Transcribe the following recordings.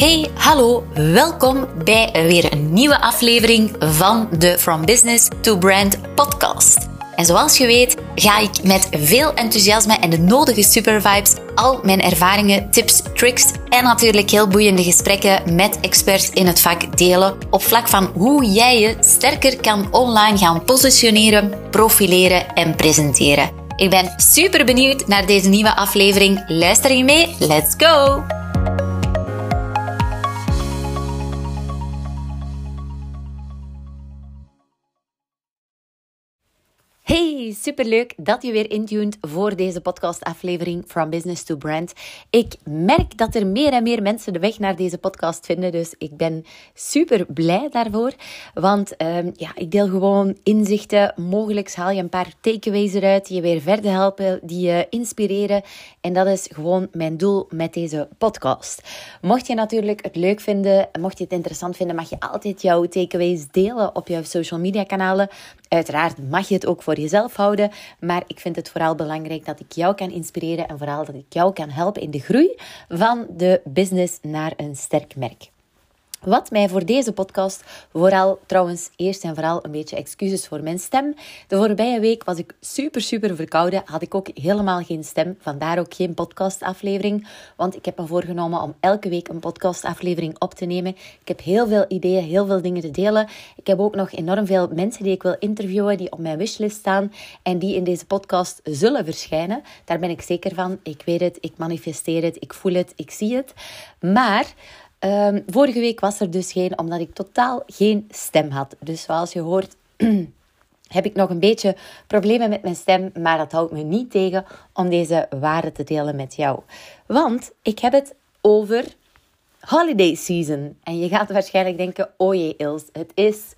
Hey, hallo, welkom bij weer een nieuwe aflevering van de From Business to Brand podcast. En zoals je weet, ga ik met veel enthousiasme en de nodige supervibes al mijn ervaringen, tips, tricks en natuurlijk heel boeiende gesprekken met experts in het vak delen op vlak van hoe jij je sterker kan online gaan positioneren, profileren en presenteren. Ik ben super benieuwd naar deze nieuwe aflevering. Luister je mee? Let's go! Hey, superleuk dat je weer intuned voor deze podcastaflevering From Business to Brand. Ik merk dat er meer en meer mensen de weg naar deze podcast vinden, dus ik ben super blij daarvoor. Want um, ja, ik deel gewoon inzichten. Mogelijk haal je een paar takeaways eruit die je weer verder helpen, die je inspireren. En dat is gewoon mijn doel met deze podcast. Mocht je natuurlijk het leuk vinden, mocht je het interessant vinden, mag je altijd jouw takeaways delen op jouw social media kanalen. Uiteraard mag je het ook voor jezelf houden, maar ik vind het vooral belangrijk dat ik jou kan inspireren en vooral dat ik jou kan helpen in de groei van de business naar een sterk merk. Wat mij voor deze podcast vooral trouwens eerst en vooral een beetje excuses voor mijn stem. De voorbije week was ik super super verkouden, had ik ook helemaal geen stem, vandaar ook geen podcastaflevering, want ik heb me voorgenomen om elke week een podcastaflevering op te nemen. Ik heb heel veel ideeën, heel veel dingen te delen. Ik heb ook nog enorm veel mensen die ik wil interviewen, die op mijn wishlist staan en die in deze podcast zullen verschijnen. Daar ben ik zeker van. Ik weet het, ik manifesteer het, ik voel het, ik zie het. Maar Um, vorige week was er dus geen, omdat ik totaal geen stem had. Dus zoals je hoort, heb ik nog een beetje problemen met mijn stem, maar dat houdt me niet tegen om deze waarde te delen met jou. Want ik heb het over holiday season. En je gaat waarschijnlijk denken, oh jee Ils, het is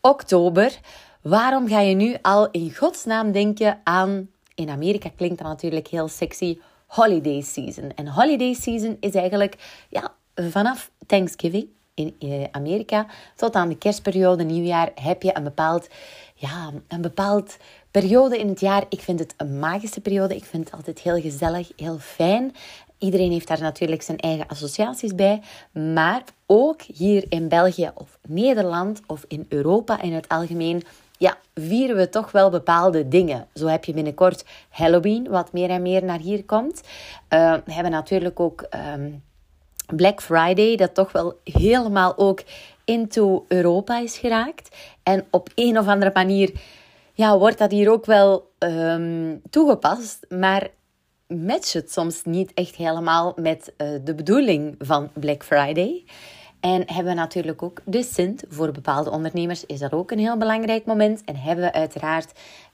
oktober. Waarom ga je nu al in godsnaam denken aan, in Amerika klinkt dat natuurlijk heel sexy, holiday season. En holiday season is eigenlijk ja, vanaf Thanksgiving in eh, Amerika tot aan de kerstperiode, nieuwjaar, heb je een bepaald, ja, een bepaald periode in het jaar. Ik vind het een magische periode. Ik vind het altijd heel gezellig, heel fijn. Iedereen heeft daar natuurlijk zijn eigen associaties bij. Maar ook hier in België of Nederland of in Europa in het algemeen ja, vieren we toch wel bepaalde dingen. Zo heb je binnenkort Halloween, wat meer en meer naar hier komt. Uh, we hebben natuurlijk ook ehm, Black Friday, dat toch wel helemaal ook into Europa is geraakt. En op een of andere manier ja, wordt dat hier ook wel um, toegepast, maar matcht het soms niet echt helemaal met uh, de bedoeling van Black Friday. En hebben we natuurlijk ook de Sint. Voor bepaalde ondernemers is dat ook een heel belangrijk moment. En hebben we uiteraard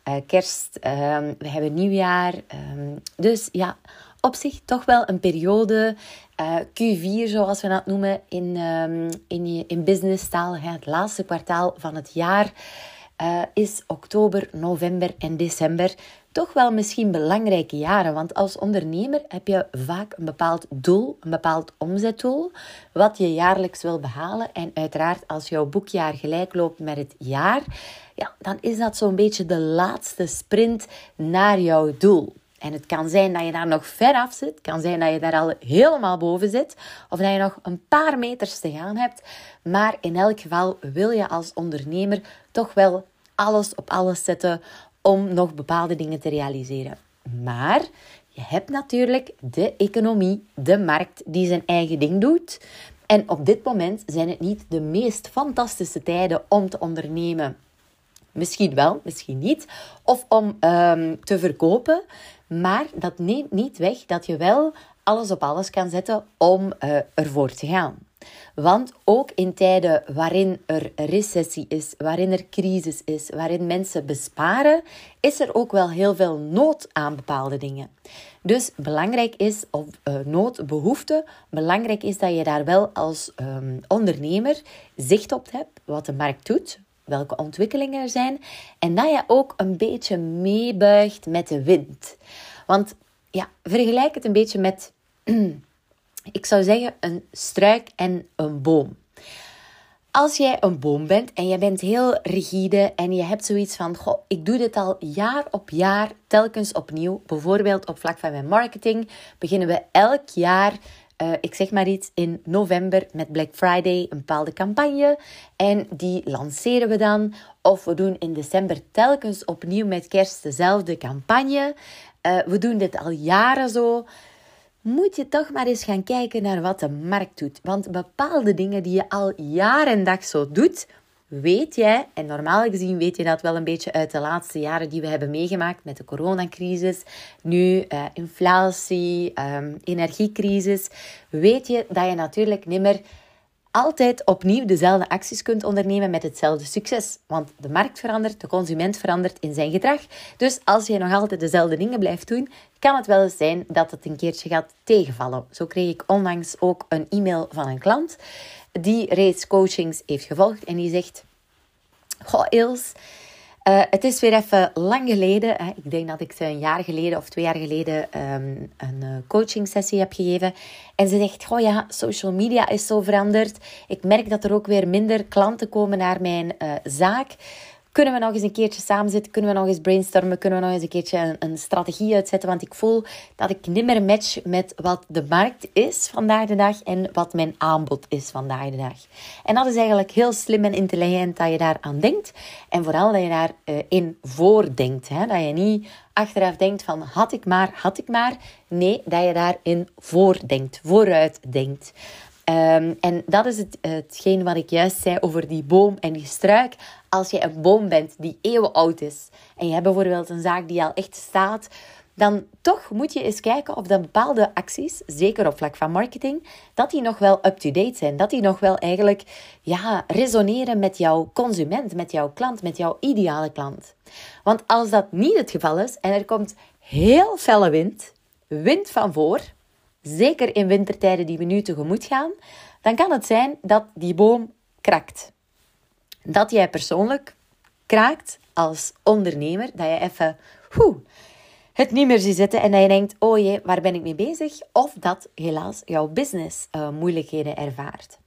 uh, kerst, um, we hebben nieuwjaar. Um, dus ja, op zich toch wel een periode, uh, Q4 zoals we dat noemen in, um, in, in businesstaal, het laatste kwartaal van het jaar, uh, is oktober, november en december toch wel misschien belangrijke jaren. Want als ondernemer heb je vaak een bepaald doel, een bepaald omzetdoel, wat je jaarlijks wil behalen. En uiteraard, als jouw boekjaar gelijk loopt met het jaar, ja, dan is dat zo'n beetje de laatste sprint naar jouw doel. En het kan zijn dat je daar nog ver af zit. Het kan zijn dat je daar al helemaal boven zit. Of dat je nog een paar meters te gaan hebt. Maar in elk geval wil je als ondernemer toch wel alles op alles zetten om nog bepaalde dingen te realiseren. Maar je hebt natuurlijk de economie, de markt die zijn eigen ding doet. En op dit moment zijn het niet de meest fantastische tijden om te ondernemen. Misschien wel, misschien niet. Of om um, te verkopen. Maar dat neemt niet weg dat je wel alles op alles kan zetten om uh, ervoor te gaan. Want ook in tijden waarin er recessie is, waarin er crisis is, waarin mensen besparen, is er ook wel heel veel nood aan bepaalde dingen. Dus belangrijk is, of uh, nood, behoefte, belangrijk is dat je daar wel als um, ondernemer zicht op hebt, wat de markt doet, welke ontwikkelingen er zijn. En dat je ook een beetje meebuigt met de wind. Want ja, vergelijk het een beetje met, ik zou zeggen, een struik en een boom. Als jij een boom bent en je bent heel rigide en je hebt zoiets van, goh, ik doe dit al jaar op jaar telkens opnieuw. Bijvoorbeeld op vlak van mijn marketing beginnen we elk jaar uh, ik zeg maar iets, in november met Black Friday een bepaalde campagne. En die lanceren we dan. Of we doen in december telkens opnieuw met kerst dezelfde campagne. Uh, we doen dit al jaren zo moet je toch maar eens gaan kijken naar wat de markt doet. Want bepaalde dingen die je al jaren en dag zo doet, weet jij, en normaal gezien weet je dat wel een beetje uit de laatste jaren die we hebben meegemaakt met de coronacrisis, nu uh, inflatie, um, energiecrisis, weet je dat je natuurlijk nimmer altijd opnieuw dezelfde acties kunt ondernemen met hetzelfde succes. Want de markt verandert, de consument verandert in zijn gedrag. Dus als je nog altijd dezelfde dingen blijft doen, kan het wel eens zijn dat het een keertje gaat tegenvallen. Zo kreeg ik onlangs ook een e-mail van een klant die reeds coachings heeft gevolgd en die zegt: Goh, Ils, uh, het is weer even lang geleden. Hè. Ik denk dat ik ze een jaar geleden of twee jaar geleden um, een uh, coaching sessie heb gegeven. En ze zegt, oh ja, social media is zo veranderd. Ik merk dat er ook weer minder klanten komen naar mijn uh, zaak. Kunnen we nog eens een keertje samen zitten? Kunnen we nog eens brainstormen? Kunnen we nog eens een keertje een, strategie uitzetten? Want ik voel dat ik niet meer match met wat de markt is vandaag de dag en wat mijn aanbod is vandaag de dag. En dat is eigenlijk heel slim en intelligent dat je daar aan denkt. En vooral dat je daarin uh, in voordenkt. Hè? Dat je niet achteraf denkt van had ik maar, had ik maar. Nee, dat je daarin voordenkt, vooruit denkt. Um, en dat is het, hetgeen wat ik juist zei over die boom en die struik. Als je een boom bent die eeuwen oud is en je hebt bijvoorbeeld een zaak die al echt staat, dan toch moet je eens kijken of dan bepaalde acties, zeker op vlak van marketing, dat die nog wel up-to-date zijn. Dat die nog wel eigenlijk ja, resoneren met jouw consument, met jouw klant, met jouw ideale klant. Want als dat niet het geval is en er komt heel felle wind, wind van voor, zeker in wintertijden die we nu tegemoet gaan, dan kan het zijn dat die boom krakt. Dat jij persoonlijk kraakt als ondernemer, dat je even hoe, het niet meer ziet zitten en dat je denkt, oh jee, waar ben ik mee bezig? Of dat helaas jouw business uh, moeilijkheden ervaart.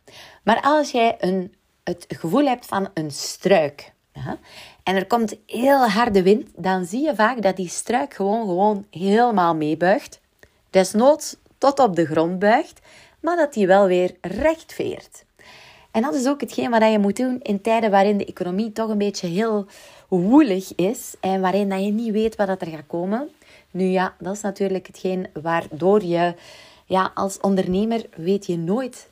Maar als jij een, het gevoel hebt van een struik, en er komt heel harde wind, dan zie je vaak dat die struik gewoon, gewoon helemaal meebuigt. Desnoods tot op de grond buigt, maar dat die wel weer recht veert. En dat is ook hetgeen wat je moet doen in tijden waarin de economie toch een beetje heel woelig is en waarin dat je niet weet wat er gaat komen. Nu ja, dat is natuurlijk hetgeen waardoor je, ja, als ondernemer weet je nooit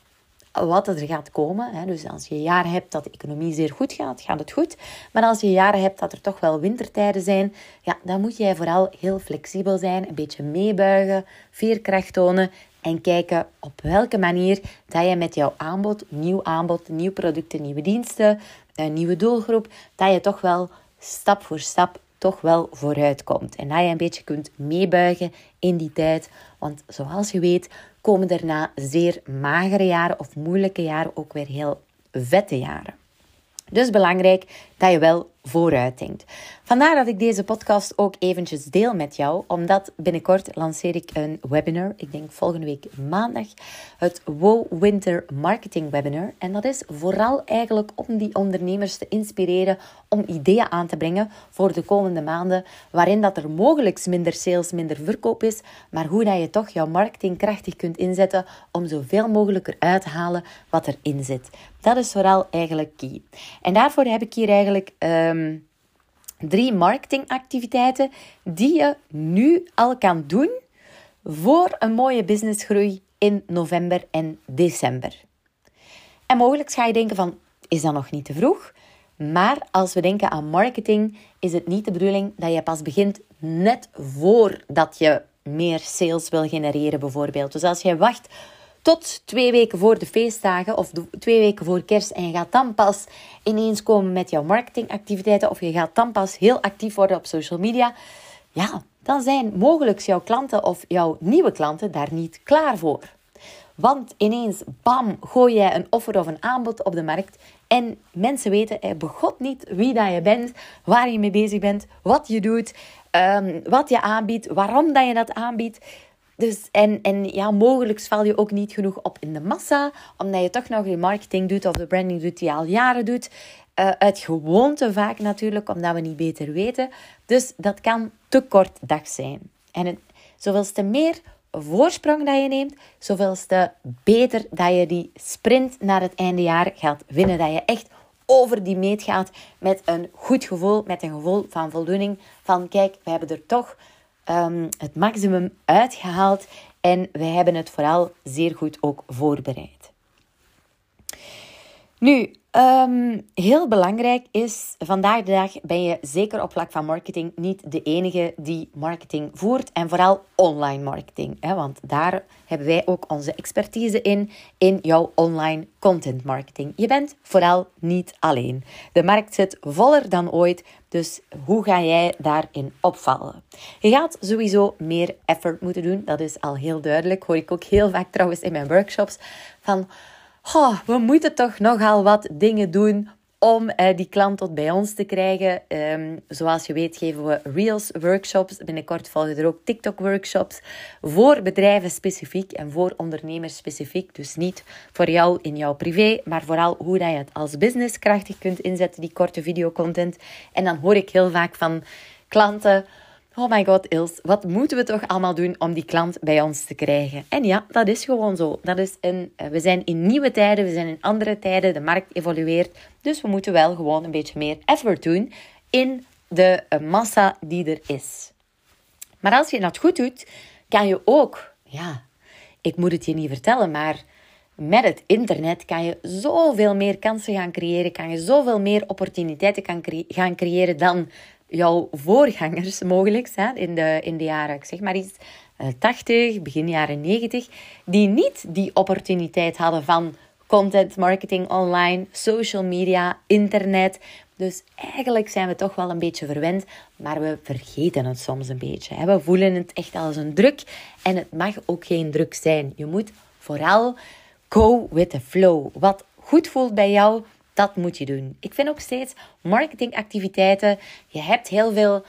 wat er gaat komen. Dus als je jaren hebt dat de economie zeer goed gaat, gaat het goed. Maar als je jaren hebt dat er toch wel wintertijden zijn, ja, dan moet jij vooral heel flexibel zijn, een beetje meebuigen, veerkracht tonen en kijken op welke manier dat je met jouw aanbod, nieuw aanbod, nieuwe producten, nieuwe diensten, een nieuwe doelgroep, dat je toch wel stap voor stap toch wel vooruit komt. En dat je een beetje kunt meebuigen in die tijd. Want zoals je weet, komen daarna zeer magere jaren of moeilijke jaren ook weer heel vette jaren. Dus belangrijk dat je wel vooruit denkt. Vandaar dat ik deze podcast ook eventjes deel met jou, omdat binnenkort lanceer ik een webinar, ik denk volgende week maandag, het Wow Winter Marketing Webinar. En dat is vooral eigenlijk om die ondernemers te inspireren om ideeën aan te brengen voor de komende maanden, waarin dat er mogelijk minder sales, minder verkoop is, maar hoe dat je toch jouw marketing krachtig kunt inzetten om zoveel mogelijk eruit te halen wat erin zit. Dat is vooral eigenlijk key. En daarvoor heb ik hier eigenlijk... Um, drie marketingactiviteiten die je nu al kan doen voor een mooie businessgroei in november en december. En mogelijk ga je denken van, is dat nog niet te vroeg? Maar als we denken aan marketing, is het niet de bedoeling dat je pas begint net voordat je meer sales wil genereren bijvoorbeeld. Dus als je wacht tot twee weken voor de feestdagen of twee weken voor kerst en je gaat dan pas ineens komen met jouw marketingactiviteiten of je gaat dan pas heel actief worden op social media, ja, dan zijn mogelijk jouw klanten of jouw nieuwe klanten daar niet klaar voor. Want ineens, bam, gooi jij een offer of een aanbod op de markt en mensen weten eh, begot niet wie dat je bent, waar je mee bezig bent, wat je doet, um, wat je aanbiedt, waarom dat je dat aanbiedt. Dus, en, en ja, mogelijk val je ook niet genoeg op in de massa, omdat je toch nog de marketing doet of de branding doet die je al jaren doet. Uh, uit gewoonte vaak natuurlijk, omdat we niet beter weten. Dus dat kan te kort dag zijn. En het, zoals te meer voorsprong dat je neemt, zoveel te beter dat je die sprint naar het einde jaar gaat winnen. Dat je echt over die meet gaat met een goed gevoel, met een gevoel van voldoening. Van kijk, we hebben er toch um, het maximum uitgehaald en wij hebben het vooral zeer goed ook voorbereid. Nu, Um, heel belangrijk is, vandaag de dag ben je zeker op vlak van marketing niet de enige die marketing voert. En vooral online marketing. Hè, want daar hebben wij ook onze expertise in, in jouw online content marketing. Je bent vooral niet alleen. De markt zit voller dan ooit, dus hoe ga jij daarin opvallen? Je gaat sowieso meer effort moeten doen, dat is al heel duidelijk. Hoor ik ook heel vaak trouwens in mijn workshops van we moeten toch nogal wat dingen doen om uh, die klant tot bij ons te krijgen. Um, zoals je weet geven we Reels workshops. Binnenkort volgen er ook TikTok workshops. Voor bedrijven specifiek en voor ondernemers specifiek. Dus niet voor jou in jouw privé, maar vooral hoe dat je het als business krachtig kunt inzetten, die korte videocontent. En dan hoor ik heel vaak van klanten Oh my god, Ils, wat moeten we toch allemaal doen om die klant bij ons te krijgen? En ja, dat is gewoon zo. Dat is een, eh, we zijn in nieuwe tijden, we zijn in andere tijden, de markt evolueert. Dus we moeten wel gewoon een beetje meer effort doen in de eh, massa die er is. Maar als je dat goed doet, kan je ook, ja, ik moet het je niet vertellen, maar met het internet kan je zoveel meer kansen gaan creëren, kan je zoveel meer opportuniteiten gaan creëren dan jouw voorgangers mogelijk zijn in de, in de jaren, ik zeg maar iets, 80, eh, begin jaren 90, die niet die opportuniteit hadden van content marketing online, social media, internet. Dus eigenlijk zijn we toch wel een beetje verwend, maar we vergeten het soms een beetje. We voelen het echt als een druk en het mag ook geen druk zijn. Je moet vooral go with the flow. Wat goed voelt bij jou, dat moet je doen. Ik vind ook steeds marketingactiviteiten. Je hebt heel veel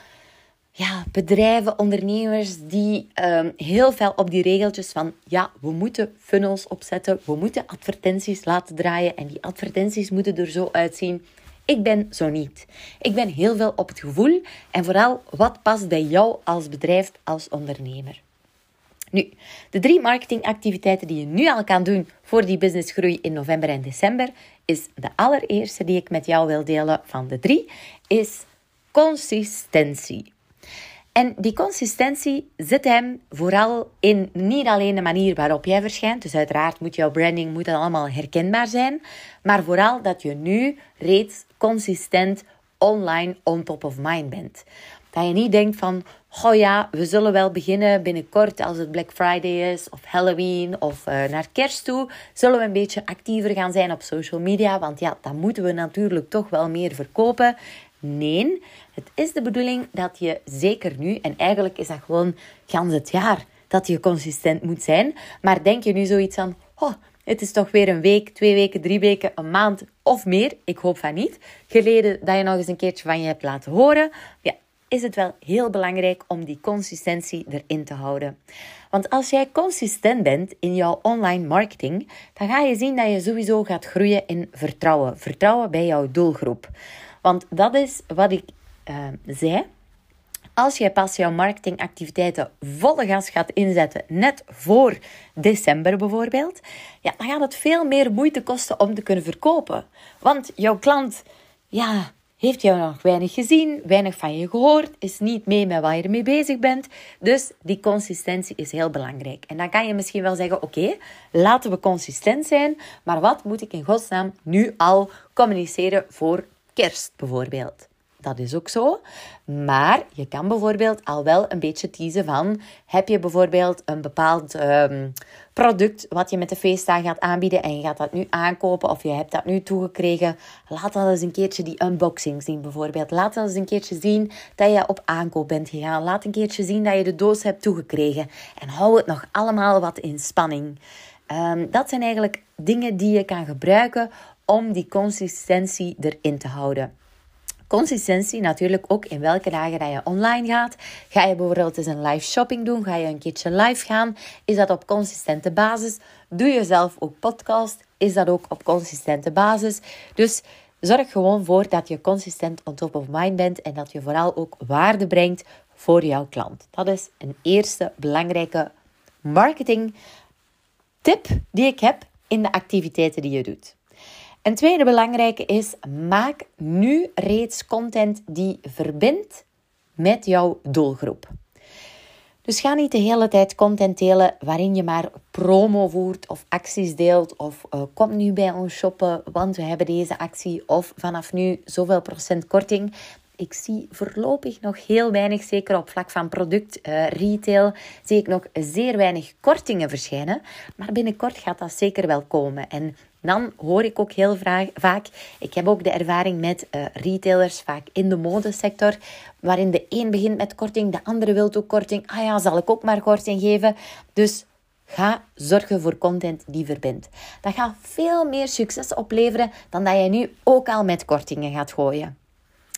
ja, bedrijven, ondernemers die um, heel veel op die regeltjes van ja, we moeten funnels opzetten, we moeten advertenties laten draaien en die advertenties moeten er zo uitzien. Ik ben zo niet. Ik ben heel veel op het gevoel en vooral wat past bij jou als bedrijf, als ondernemer. Nu, de drie marketingactiviteiten die je nu al kan doen voor die businessgroei in november en december, is de allereerste die ik met jou wil delen van de drie, is consistentie. En die consistentie zit hem vooral in niet alleen de manier waarop jij verschijnt. Dus uiteraard moet jouw branding moet allemaal herkenbaar zijn. Maar vooral dat je nu reeds consistent online on top of mind bent. Dat je niet denkt van, oh ja, we zullen wel beginnen binnenkort als het Black Friday is of Halloween of uh, naar kerst toe. Zullen we een beetje actiever gaan zijn op social media, want ja, dan moeten we natuurlijk toch wel meer verkopen. Nee, het is de bedoeling dat je zeker nu, en eigenlijk is dat gewoon gans het jaar, dat je consistent moet zijn. Maar denk je nu zoiets aan, oh, het is toch weer een week, twee weken, drie weken, een maand of meer, ik hoop van niet, geleden dat je nog eens een keertje van je hebt laten horen. Ja, is het wel heel belangrijk om die consistentie erin te houden. Want als jij consistent bent in jouw online marketing, dan ga je zien dat je sowieso gaat groeien in vertrouwen. Vertrouwen bij jouw doelgroep. Want dat is wat ik uh, zei. Als jij pas jouw marketingactiviteiten volle gas gaat inzetten, net voor december bijvoorbeeld, ja, dan gaat het veel meer moeite kosten om te kunnen verkopen. Want jouw klant, ja, heeft jou nog weinig gezien, weinig van je gehoord, is niet mee met waar je ermee bezig bent. Dus die consistentie is heel belangrijk. En dan kan je misschien wel zeggen: Oké, laten we consistent zijn, maar wat moet ik in godsnaam nu al communiceren voor kerst bijvoorbeeld? Dat is ook zo. Maar je kan bijvoorbeeld al wel een beetje teasen van... Heb je bijvoorbeeld een bepaald um, product wat je met de feestdagen gaat aanbieden... en je gaat dat nu aankopen of je hebt dat nu toegekregen... Laat dan eens een keertje die unboxing zien bijvoorbeeld. Laat dan eens een keertje zien dat je op aankoop bent gegaan. Laat een keertje zien dat je de doos hebt toegekregen. En hou het nog allemaal wat in spanning. Um, dat zijn eigenlijk dingen die je kan gebruiken om die consistentie erin te houden. Consistentie natuurlijk ook in welke dagen dat je online gaat. Ga je bijvoorbeeld eens een live shopping doen? Ga je een keertje live gaan? Is dat op consistente basis? Doe je zelf ook podcast? Is dat ook op consistente basis? Dus zorg gewoon voor dat je consistent on top of mind bent en dat je vooral ook waarde brengt voor jouw klant. Dat is een eerste belangrijke marketing tip die ik heb in de activiteiten die je doet. Een tweede belangrijke is: maak nu reeds content die verbindt met jouw doelgroep. Dus ga niet de hele tijd content delen waarin je maar promo voert of acties deelt. Of uh, kom nu bij ons shoppen, want we hebben deze actie. Of vanaf nu zoveel procent korting. Ik zie voorlopig nog heel weinig, zeker op vlak van product uh, retail, zie ik nog zeer weinig kortingen verschijnen. Maar binnenkort gaat dat zeker wel komen. En dan hoor ik ook heel vaak, ik heb ook de ervaring met uh, retailers, vaak in de modesector, waarin de een begint met korting, de andere wil ook korting. Ah ja, zal ik ook maar korting geven. Dus Ga zorgen voor content die verbindt. Dat gaat veel meer succes opleveren dan dat je nu ook al met kortingen gaat gooien.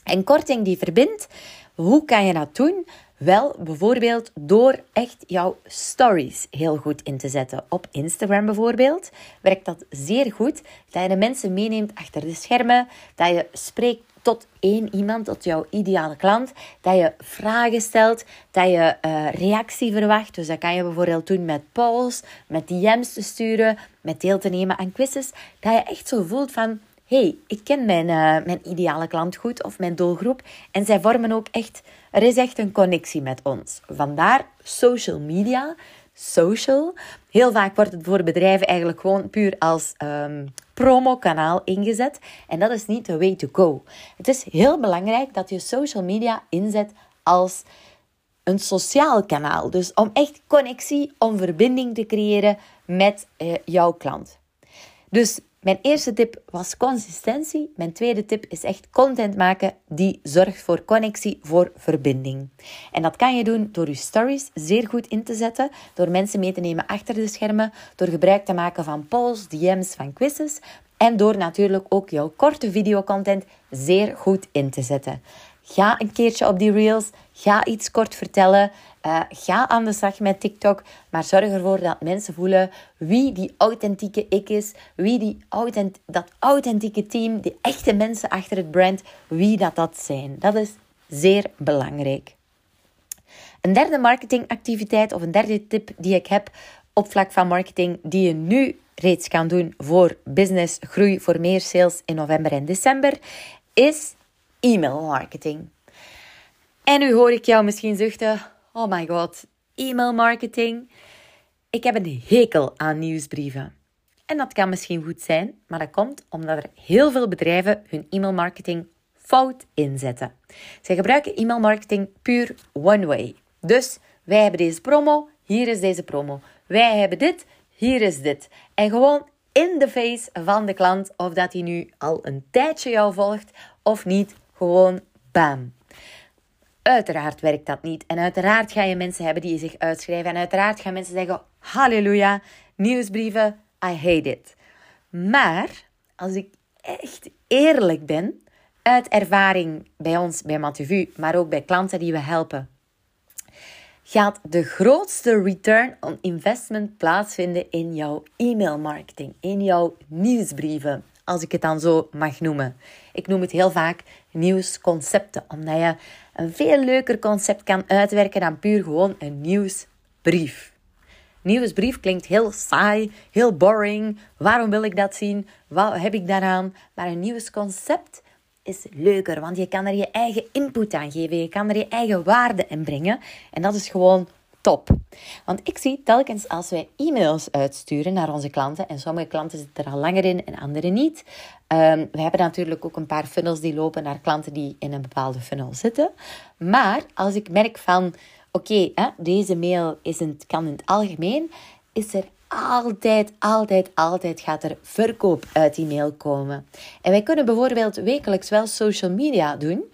En korting die verbindt, hoe kan je dat doen? Wel, bijvoorbeeld door echt jouw stories heel goed in te zetten. Op Instagram bijvoorbeeld werkt dat zeer goed. Dat je de mensen meeneemt achter de schermen. Dat je spreekt tot één iemand, tot jouw ideale klant. Dat je vragen stelt, dat je uh, reactie verwacht. Dus dat kan je bijvoorbeeld doen met polls, met DM's te sturen, met deel te nemen aan quizzes. Dat je echt zo voelt van, hey, ik ken mijn, uh, mijn ideale klant goed of mijn doelgroep. En zij vormen ook echt, er is echt een connectie met ons. Vandaar social media, social. Heel vaak wordt het voor bedrijven eigenlijk gewoon puur als um, promokanaal ingezet. En dat is niet the way to go. Het is heel belangrijk dat je social media inzet als een sociaal kanaal. Dus om echt connectie, om verbinding te creëren met uh, jouw klant. Dus mijn eerste tip was consistentie. Mijn tweede tip is echt content maken die zorgt voor connectie, voor verbinding. En dat kan je doen door je stories zeer goed in te zetten, door mensen mee te nemen achter de schermen, door gebruik te maken van polls, DM's, van quizzes en door natuurlijk ook jouw korte videocontent zeer goed in te zetten. Ga een keertje op die reels. Ga iets kort vertellen. Uh, ga aan de slag met TikTok. Maar zorg ervoor dat mensen voelen wie die authentieke ik is. Wie die authent dat authentieke team, die echte mensen achter het brand, wie dat, dat zijn. Dat is zeer belangrijk. Een derde marketingactiviteit of een derde tip die ik heb op vlak van marketing, die je nu reeds kan doen voor business groei, voor meer sales in november en december, is e-mail marketing. En nu hoor ik jou misschien zuchten: Oh my god, e-mail marketing. Ik heb een hekel aan nieuwsbrieven. En dat kan misschien goed zijn, maar dat komt omdat er heel veel bedrijven hun e-mail marketing fout inzetten. Ze gebruiken e-mail marketing puur one way. Dus wij hebben deze promo, hier is deze promo. Wij hebben dit, hier is dit. En gewoon in de face van de klant, of dat hij nu al een tijdje jou volgt of niet, gewoon bam. Uiteraard werkt dat niet. En uiteraard ga je mensen hebben die zich uitschrijven. En uiteraard gaan mensen zeggen: Halleluja, nieuwsbrieven, I hate it. Maar als ik echt eerlijk ben, uit ervaring bij ons, bij Matuvu, maar ook bij klanten die we helpen, gaat de grootste return on investment plaatsvinden in jouw e-mail marketing, in jouw nieuwsbrieven, als ik het dan zo mag noemen. Ik noem het heel vaak nieuwsconcepten, omdat je een veel leuker concept kan uitwerken dan puur gewoon een nieuwsbrief. Nieuwsbrief klinkt heel saai, heel boring. Waarom wil ik dat zien? Wat heb ik daaraan? Maar een nieuwsconcept is leuker, want je kan er je eigen input aan geven. Je kan er je eigen waarde in brengen. En dat is gewoon top. Want ik zie telkens als wij e-mails uitsturen naar onze klanten, en sommige klanten zitten er al langer in en andere niet. Um, we hebben natuurlijk ook een paar funnels die lopen naar klanten die in een bepaalde funnel zitten. Maar als ik merk van, oké, deze mail is een, kan in het algemeen, is er altijd, altijd, altijd gaat er verkoop uit die mail komen. En wij kunnen bijvoorbeeld wekelijks wel social media doen.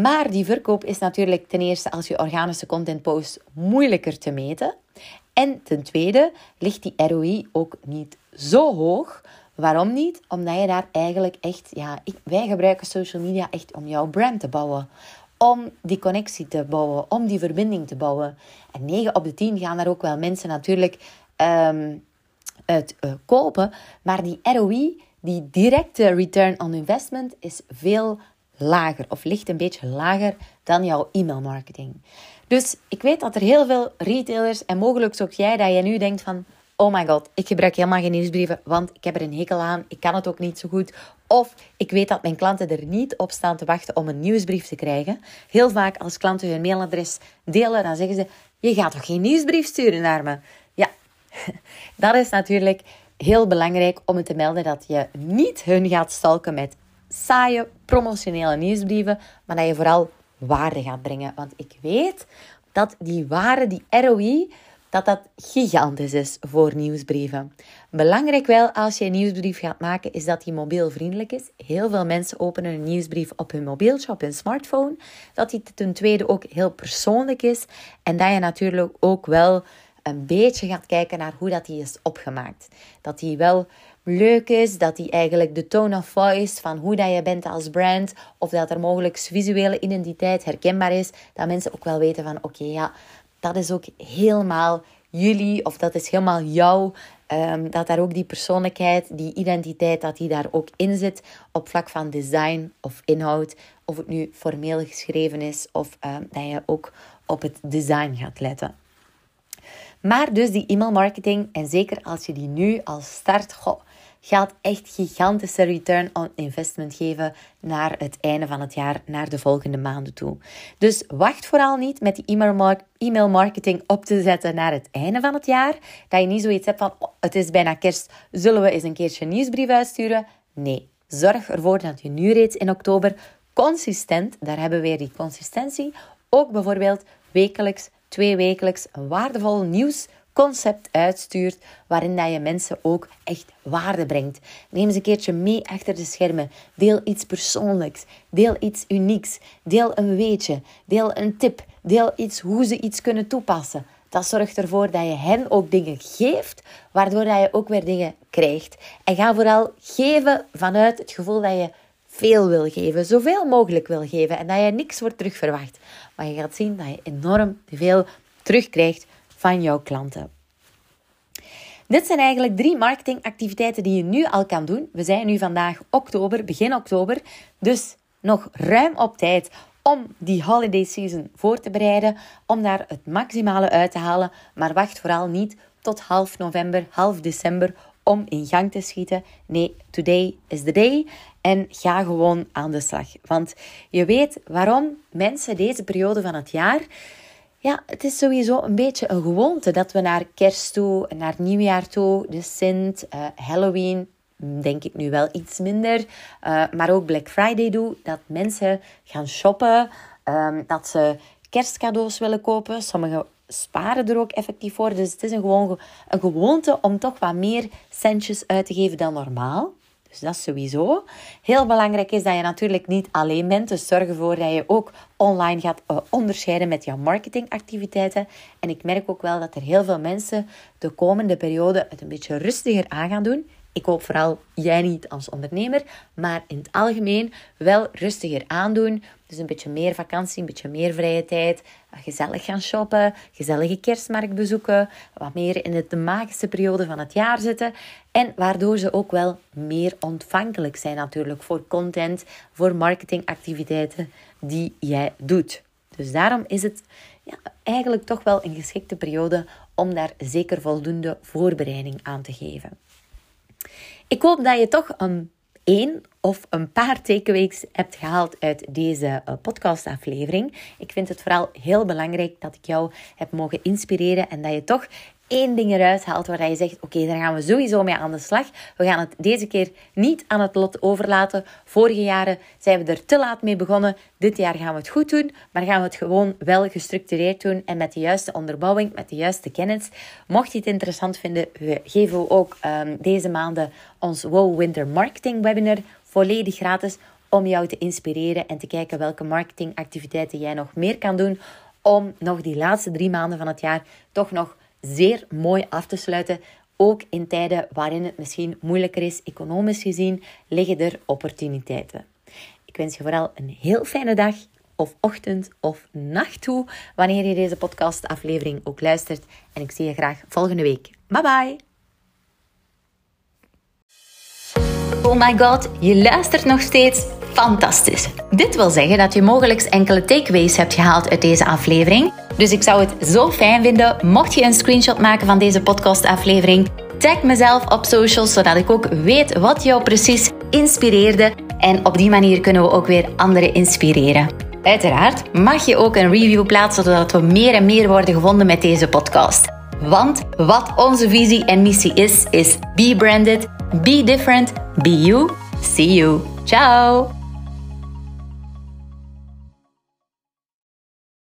Maar die verkoop is natuurlijk ten eerste als je organische content post moeilijker te meten. En ten tweede ligt die ROI ook niet zo hoog. Waarom niet? Omdat je daar eigenlijk echt, ja, wij gebruiken social media echt om jouw brand te bouwen. Om die connectie te bouwen, om die verbinding te bouwen. En 9 op de 10 gaan daar ook wel mensen natuurlijk um, uit uh, kopen. Maar die ROI, die directe return on investment, is veel lager of ligt een beetje lager dan jouw e-mailmarketing. Dus ik weet dat er heel veel retailers en mogelijk ook jij dat je nu denkt van oh my god, ik gebruik helemaal geen nieuwsbrieven, want ik heb er een hekel aan, ik kan het ook niet zo goed. Of ik weet dat mijn klanten er niet op staan te wachten om een nieuwsbrief te krijgen. Heel vaak als klanten hun mailadres delen, dan zeggen ze, je gaat toch geen nieuwsbrief sturen naar me? Ja, dat is natuurlijk heel belangrijk om te melden dat je niet hun gaat stalken met saaie promotionele nieuwsbrieven, maar dat je vooral waarde gaat brengen. Want ik weet dat die waarde, die ROI, dat dat gigantisch is voor nieuwsbrieven. Belangrijk wel als je een nieuwsbrief gaat maken, is dat die mobielvriendelijk is. Heel veel mensen openen een nieuwsbrief op hun mobieltje, op hun smartphone. Dat die ten tweede ook heel persoonlijk is. En dat je natuurlijk ook wel een beetje gaat kijken naar hoe dat die is opgemaakt. Dat die wel leuk is, dat die eigenlijk de tone of voice van hoe dat je bent als brand, of dat er mogelijk visuele identiteit herkenbaar is, dat mensen ook wel weten van oké, ja, dat is ook helemaal jullie, of dat is helemaal jou. Um, dat daar ook die persoonlijkheid, die identiteit, dat die daar ook in zit op vlak van design of inhoud. Of het nu formeel geschreven is of um, dat je ook op het design gaat letten. Maar dus die e-mail marketing, en zeker als je die nu als start, gaat echt gigantische return on investment geven naar het einde van het jaar, naar de volgende maanden toe. Dus wacht vooral niet met die e-mail marketing op te zetten naar het einde van het jaar. Dat je niet zoiets hebt van, oh, het is bijna kerst, zullen we eens een keertje nieuwsbrief uitsturen? Nee, zorg ervoor dat je nu reeds in oktober consistent, daar hebben we weer die consistentie, ook bijvoorbeeld wekelijks, twee wekelijks een waardevol nieuws concept uitstuurt waarin dat je mensen ook echt waarde brengt. Neem eens een keertje mee achter de schermen. Deel iets persoonlijks. Deel iets unieks. Deel een weetje. Deel een tip. Deel iets hoe ze iets kunnen toepassen. Dat zorgt ervoor dat je hen ook dingen geeft, waardoor dat je ook weer dingen krijgt. En ga vooral geven vanuit het gevoel dat je veel wil geven, zoveel mogelijk wil geven en dat je niks wordt terugverwacht. Maar je gaat zien dat je enorm veel terugkrijgt van jouw klanten. Dit zijn eigenlijk drie marketingactiviteiten die je nu al kan doen. We zijn nu vandaag oktober, begin oktober, dus nog ruim op tijd om die holiday season voor te bereiden, om daar het maximale uit te halen. Maar wacht vooral niet tot half november, half december om in gang te schieten. Nee, today is the day. En ga gewoon aan de slag. Want je weet waarom mensen deze periode van het jaar ja, het is sowieso een beetje een gewoonte dat we naar kerst toe, naar nieuwjaar toe, de Sint, uh, Halloween, denk ik nu wel iets minder, uh, maar ook Black Friday doen, dat mensen gaan shoppen, um, dat ze kerstcadeaus willen kopen. Sommigen sparen er ook effectief voor. Dus het is gewoon, een gewoonte om toch wat meer centjes uit te geven dan normaal. Dus dat is sowieso. Heel belangrijk is dat je natuurlijk niet alleen bent. Dus zorg ervoor dat je ook online gaat uh, onderscheiden met jouw marketingactiviteiten. En ik merk ook wel dat er heel veel mensen de komende periode het een beetje rustiger aan gaan doen. Ik hoop vooral jij niet als ondernemer, maar in het algemeen wel rustiger aandoen. Dus een beetje meer vakantie, een beetje meer vrije tijd. Gezellig gaan shoppen, gezellige kerstmarkt bezoeken. Wat meer in de magische periode van het jaar zitten. En waardoor ze ook wel meer ontvankelijk zijn natuurlijk voor content, voor marketingactiviteiten die jij doet. Dus daarom is het ja, eigenlijk toch wel een geschikte periode om daar zeker voldoende voorbereiding aan te geven. Ik hoop dat je toch een één of een paar takeaways hebt gehaald uit deze uh, podcastaflevering. Ik vind het vooral heel belangrijk dat ik jou heb mogen inspireren en dat je toch één ding eruit haalt waar je zegt: Oké, daar gaan we sowieso mee aan de slag. We gaan het deze keer niet aan het lot overlaten. Vorige jaren zijn we er te laat mee begonnen. Dit jaar gaan we het goed doen, maar gaan we het gewoon wel gestructureerd doen en met de juiste onderbouwing, met de juiste kennis. Mocht je het interessant vinden, geven we ook um, deze maanden ons Wow Winter Marketing Webinar volledig gratis om jou te inspireren en te kijken welke marketingactiviteiten jij nog meer kan doen om nog die laatste drie maanden van het jaar toch nog zeer mooi af te sluiten. Ook in tijden waarin het misschien moeilijker is, economisch gezien, liggen er opportuniteiten. Ik wens je vooral een heel fijne dag, of ochtend of nacht toe, wanneer je deze podcastaflevering ook luistert. En ik zie je graag volgende week. Bye bye! Oh my god, je luistert nog steeds. Fantastisch. Dit wil zeggen dat je mogelijk enkele takeaways hebt gehaald uit deze aflevering. Dus ik zou het zo fijn vinden mocht je een screenshot maken van deze podcastaflevering. Tag mezelf op socials zodat ik ook weet wat jou precies inspireerde. En op die manier kunnen we ook weer anderen inspireren. Uiteraard mag je ook een review plaatsen zodat we meer en meer worden gevonden met deze podcast. Want wat onze visie en missie is, is be branded, be different, be you. See you. Ciao!